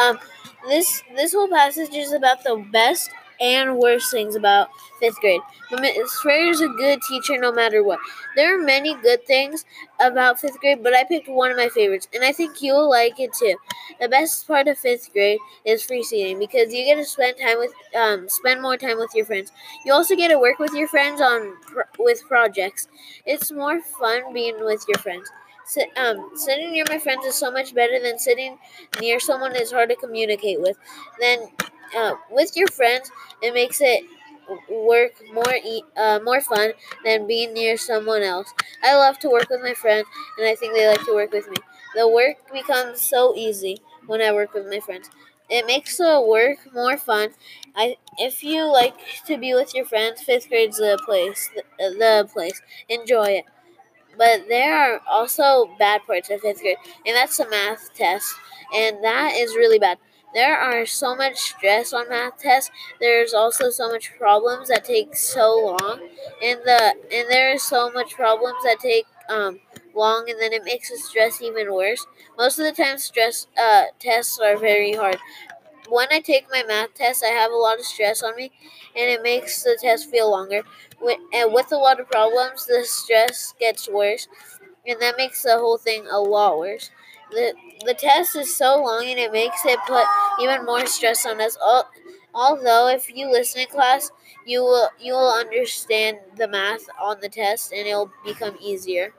Um, this this whole passage is about the best and worst things about fifth grade. But Miss is a good teacher no matter what. There are many good things about fifth grade, but I picked one of my favorites, and I think you'll like it too. The best part of fifth grade is free seating because you get to spend time with um, spend more time with your friends. You also get to work with your friends on pro- with projects. It's more fun being with your friends. Um, sitting near my friends is so much better than sitting near someone is hard to communicate with. Then, uh, with your friends, it makes it work more e- uh, more fun than being near someone else. I love to work with my friends, and I think they like to work with me. The work becomes so easy when I work with my friends. It makes the work more fun. I if you like to be with your friends, fifth grade's the place. The, the place. Enjoy it. But there are also bad parts of fifth grade, and that's the math test, and that is really bad. There are so much stress on math tests. There's also so much problems that take so long, and the and there is so much problems that take um long, and then it makes the stress even worse. Most of the time, stress uh tests are very hard. When I take my math test, I have a lot of stress on me, and it makes the test feel longer. And with a lot of problems, the stress gets worse, and that makes the whole thing a lot worse. The, the test is so long, and it makes it put even more stress on us. Al- Although, if you listen in class, you will you will understand the math on the test, and it will become easier.